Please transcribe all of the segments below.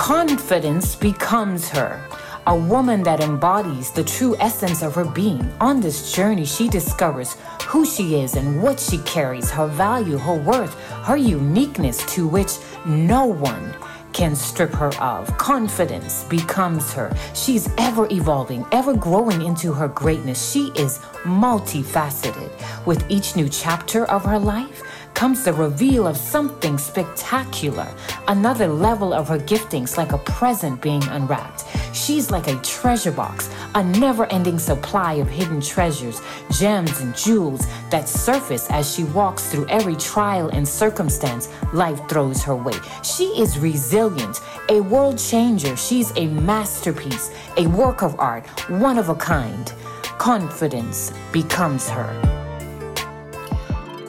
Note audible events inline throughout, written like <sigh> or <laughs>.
Confidence becomes her. A woman that embodies the true essence of her being. On this journey, she discovers who she is and what she carries, her value, her worth, her uniqueness to which no one can strip her of. Confidence becomes her. She's ever evolving, ever growing into her greatness. She is multifaceted. With each new chapter of her life, comes the reveal of something spectacular, another level of her giftings, like a present being unwrapped. She's like a treasure box, a never ending supply of hidden treasures, gems, and jewels that surface as she walks through every trial and circumstance life throws her way. She is resilient, a world changer. She's a masterpiece, a work of art, one of a kind. Confidence becomes her.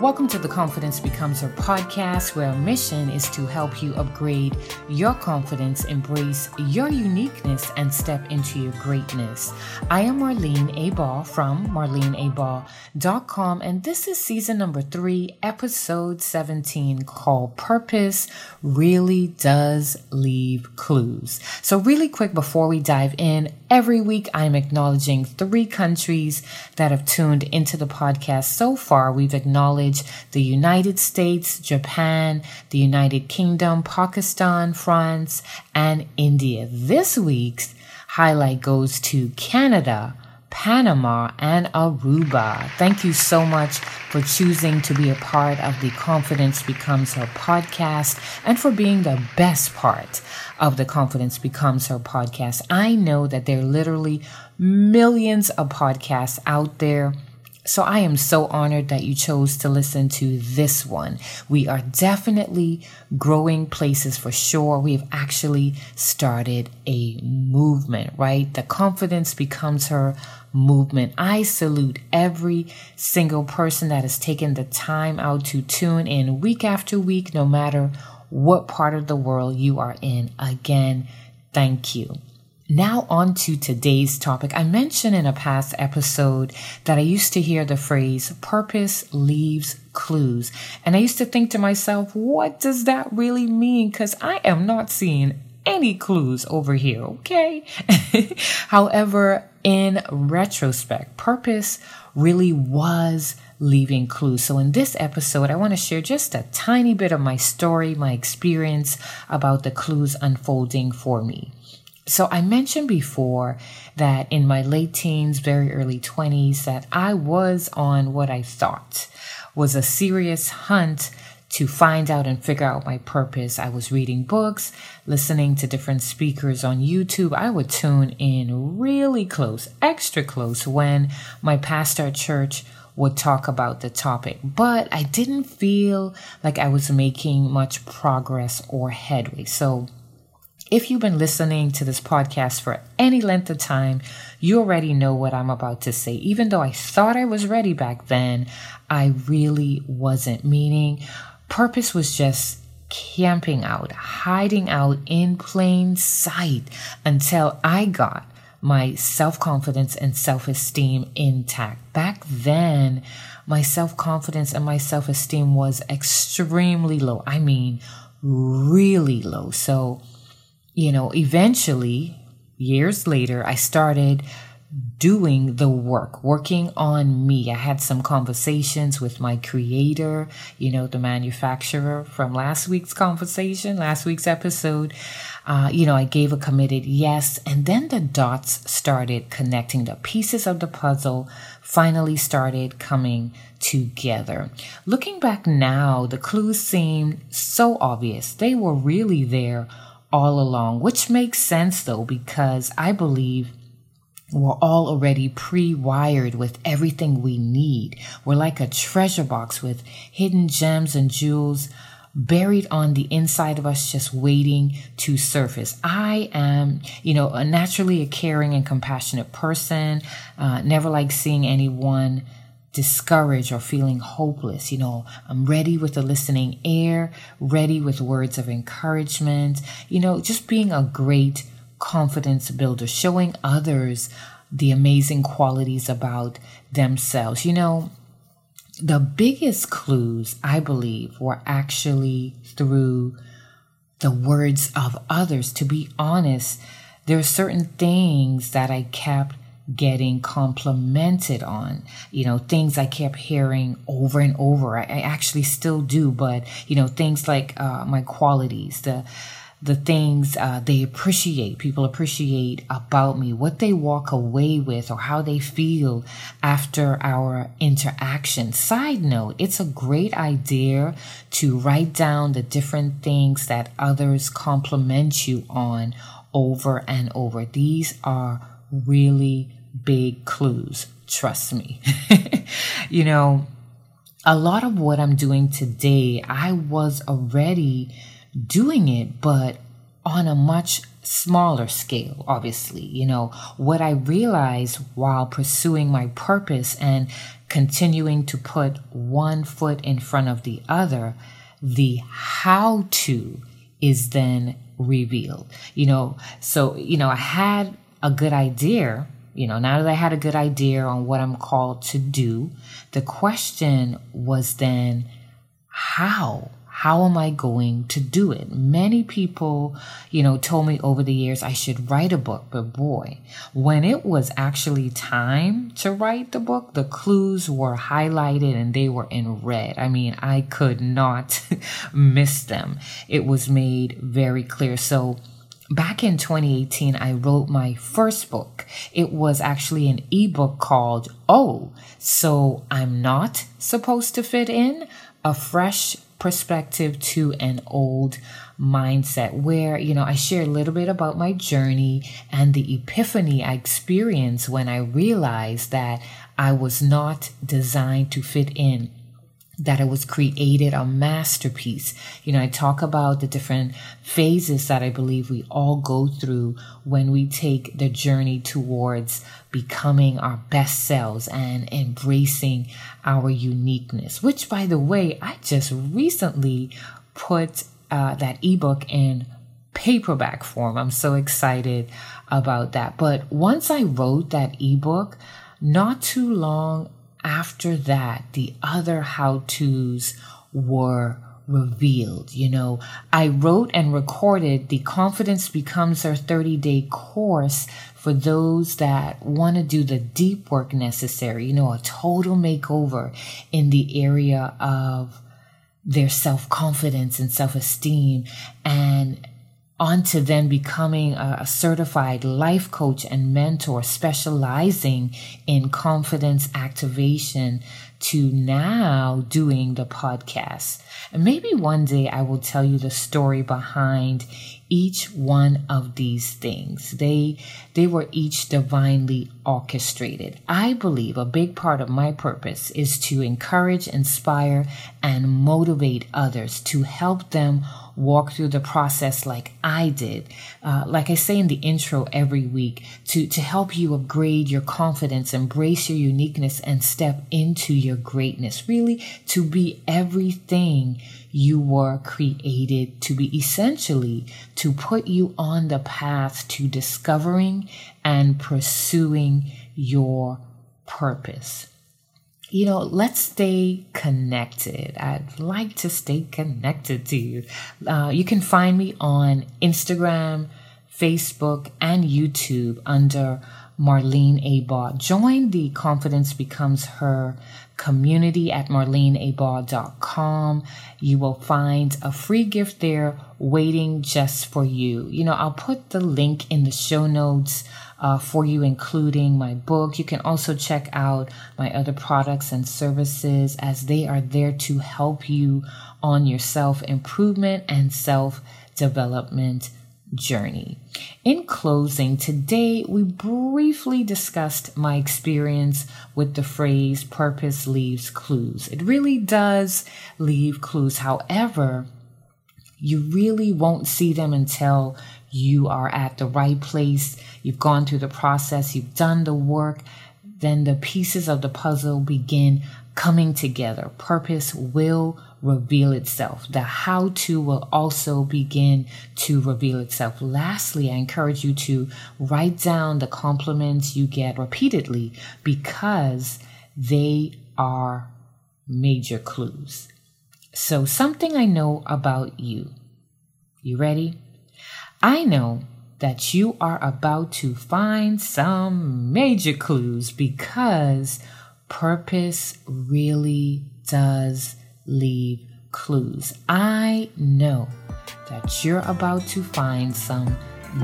Welcome to the Confidence Becomes Her podcast, where our mission is to help you upgrade your confidence, embrace your uniqueness, and step into your greatness. I am Marlene Abaugh from marleneabaugh.com, and this is season number three, episode 17, called Purpose Really Does Leave Clues. So, really quick before we dive in, every week I'm acknowledging three countries that have tuned into the podcast so far. We've acknowledged the United States, Japan, the United Kingdom, Pakistan, France, and India. This week's highlight goes to Canada, Panama, and Aruba. Thank you so much for choosing to be a part of the Confidence Becomes Her podcast and for being the best part of the Confidence Becomes Her podcast. I know that there are literally millions of podcasts out there so I am so honored that you chose to listen to this one. We are definitely growing places for sure. We have actually started a movement, right? The confidence becomes her movement. I salute every single person that has taken the time out to tune in week after week, no matter what part of the world you are in. Again, thank you. Now, on to today's topic. I mentioned in a past episode that I used to hear the phrase purpose leaves clues. And I used to think to myself, what does that really mean? Because I am not seeing any clues over here, okay? <laughs> However, in retrospect, purpose really was leaving clues. So, in this episode, I want to share just a tiny bit of my story, my experience about the clues unfolding for me. So I mentioned before that in my late teens, very early 20s, that I was on what I thought was a serious hunt to find out and figure out my purpose. I was reading books, listening to different speakers on YouTube. I would tune in really close, extra close when my pastor at church would talk about the topic, but I didn't feel like I was making much progress or headway. So if you've been listening to this podcast for any length of time, you already know what I'm about to say. Even though I thought I was ready back then, I really wasn't. Meaning, purpose was just camping out, hiding out in plain sight until I got my self confidence and self esteem intact. Back then, my self confidence and my self esteem was extremely low. I mean, really low. So, you know, eventually, years later, I started doing the work, working on me. I had some conversations with my creator, you know, the manufacturer from last week's conversation, last week's episode. Uh, you know, I gave a committed yes, and then the dots started connecting. The pieces of the puzzle finally started coming together. Looking back now, the clues seemed so obvious. They were really there all along, which makes sense though, because I believe we're all already pre wired with everything we need. We're like a treasure box with hidden gems and jewels buried on the inside of us, just waiting to surface. I am, you know, a naturally a caring and compassionate person, uh, never like seeing anyone discouraged or feeling hopeless. You know, I'm ready with a listening ear, ready with words of encouragement, you know, just being a great confidence builder, showing others the amazing qualities about themselves. You know, the biggest clues, I believe, were actually through the words of others. To be honest, there are certain things that I kept getting complimented on. You know, things I kept hearing over and over. I, I actually still do, but you know, things like uh, my qualities, the the things uh, they appreciate, people appreciate about me, what they walk away with, or how they feel after our interaction. Side note, it's a great idea to write down the different things that others compliment you on over and over. These are really big clues. Trust me. <laughs> you know, a lot of what I'm doing today, I was already doing it, but on a much smaller scale, obviously. You know, what I realized while pursuing my purpose and continuing to put one foot in front of the other, the how to is then revealed. You know, so, you know, I had a good idea. You know, now that I had a good idea on what I'm called to do, the question was then, how? How am I going to do it? Many people, you know, told me over the years I should write a book, but boy, when it was actually time to write the book, the clues were highlighted and they were in red. I mean, I could not <laughs> miss them. It was made very clear. So, Back in 2018, I wrote my first book. It was actually an ebook called Oh, So I'm Not Supposed to Fit In, a fresh perspective to an old mindset where, you know, I share a little bit about my journey and the epiphany I experienced when I realized that I was not designed to fit in that it was created a masterpiece. You know, I talk about the different phases that I believe we all go through when we take the journey towards becoming our best selves and embracing our uniqueness, which by the way, I just recently put uh, that ebook in paperback form. I'm so excited about that. But once I wrote that ebook, not too long after that, the other how to's were revealed. You know, I wrote and recorded the Confidence Becomes Her 30 Day course for those that want to do the deep work necessary, you know, a total makeover in the area of their self confidence and self esteem and onto then becoming a, certified life coach and mentor specializing in confidence activation to now doing the podcast. And maybe one day I will tell you the story behind each one of these things. They they were each divinely orchestrated. I believe a big part of my purpose is to encourage, inspire, and motivate others to help them walk through the process like I did. Uh, like I say in the intro every week, to, to help you upgrade your confidence, embrace your uniqueness, and step into your greatness. Really, to be everything you were created to be, essentially, to put you on the path to discovering and pursuing your purpose you know, let's stay connected. I'd like to stay connected to you. Uh, you can find me on Instagram, Facebook, and YouTube under Marlene Abaugh. Join the Confidence Becomes Her community at marleneabaugh.com. You will find a free gift there waiting just for you. You know, I'll put the link in the show notes uh, for you, including my book. You can also check out my other products and services as they are there to help you on your self improvement and self development journey. In closing, today we briefly discussed my experience with the phrase purpose leaves clues. It really does leave clues. However, you really won't see them until you are at the right place, you've gone through the process, you've done the work, then the pieces of the puzzle begin coming together. Purpose will reveal itself. The how to will also begin to reveal itself. Lastly, I encourage you to write down the compliments you get repeatedly because they are major clues. So, something I know about you You ready? I know that you are about to find some major clues because purpose really does leave clues. I know that you're about to find some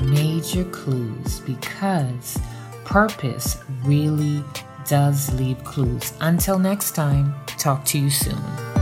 major clues because purpose really does leave clues. Until next time, talk to you soon.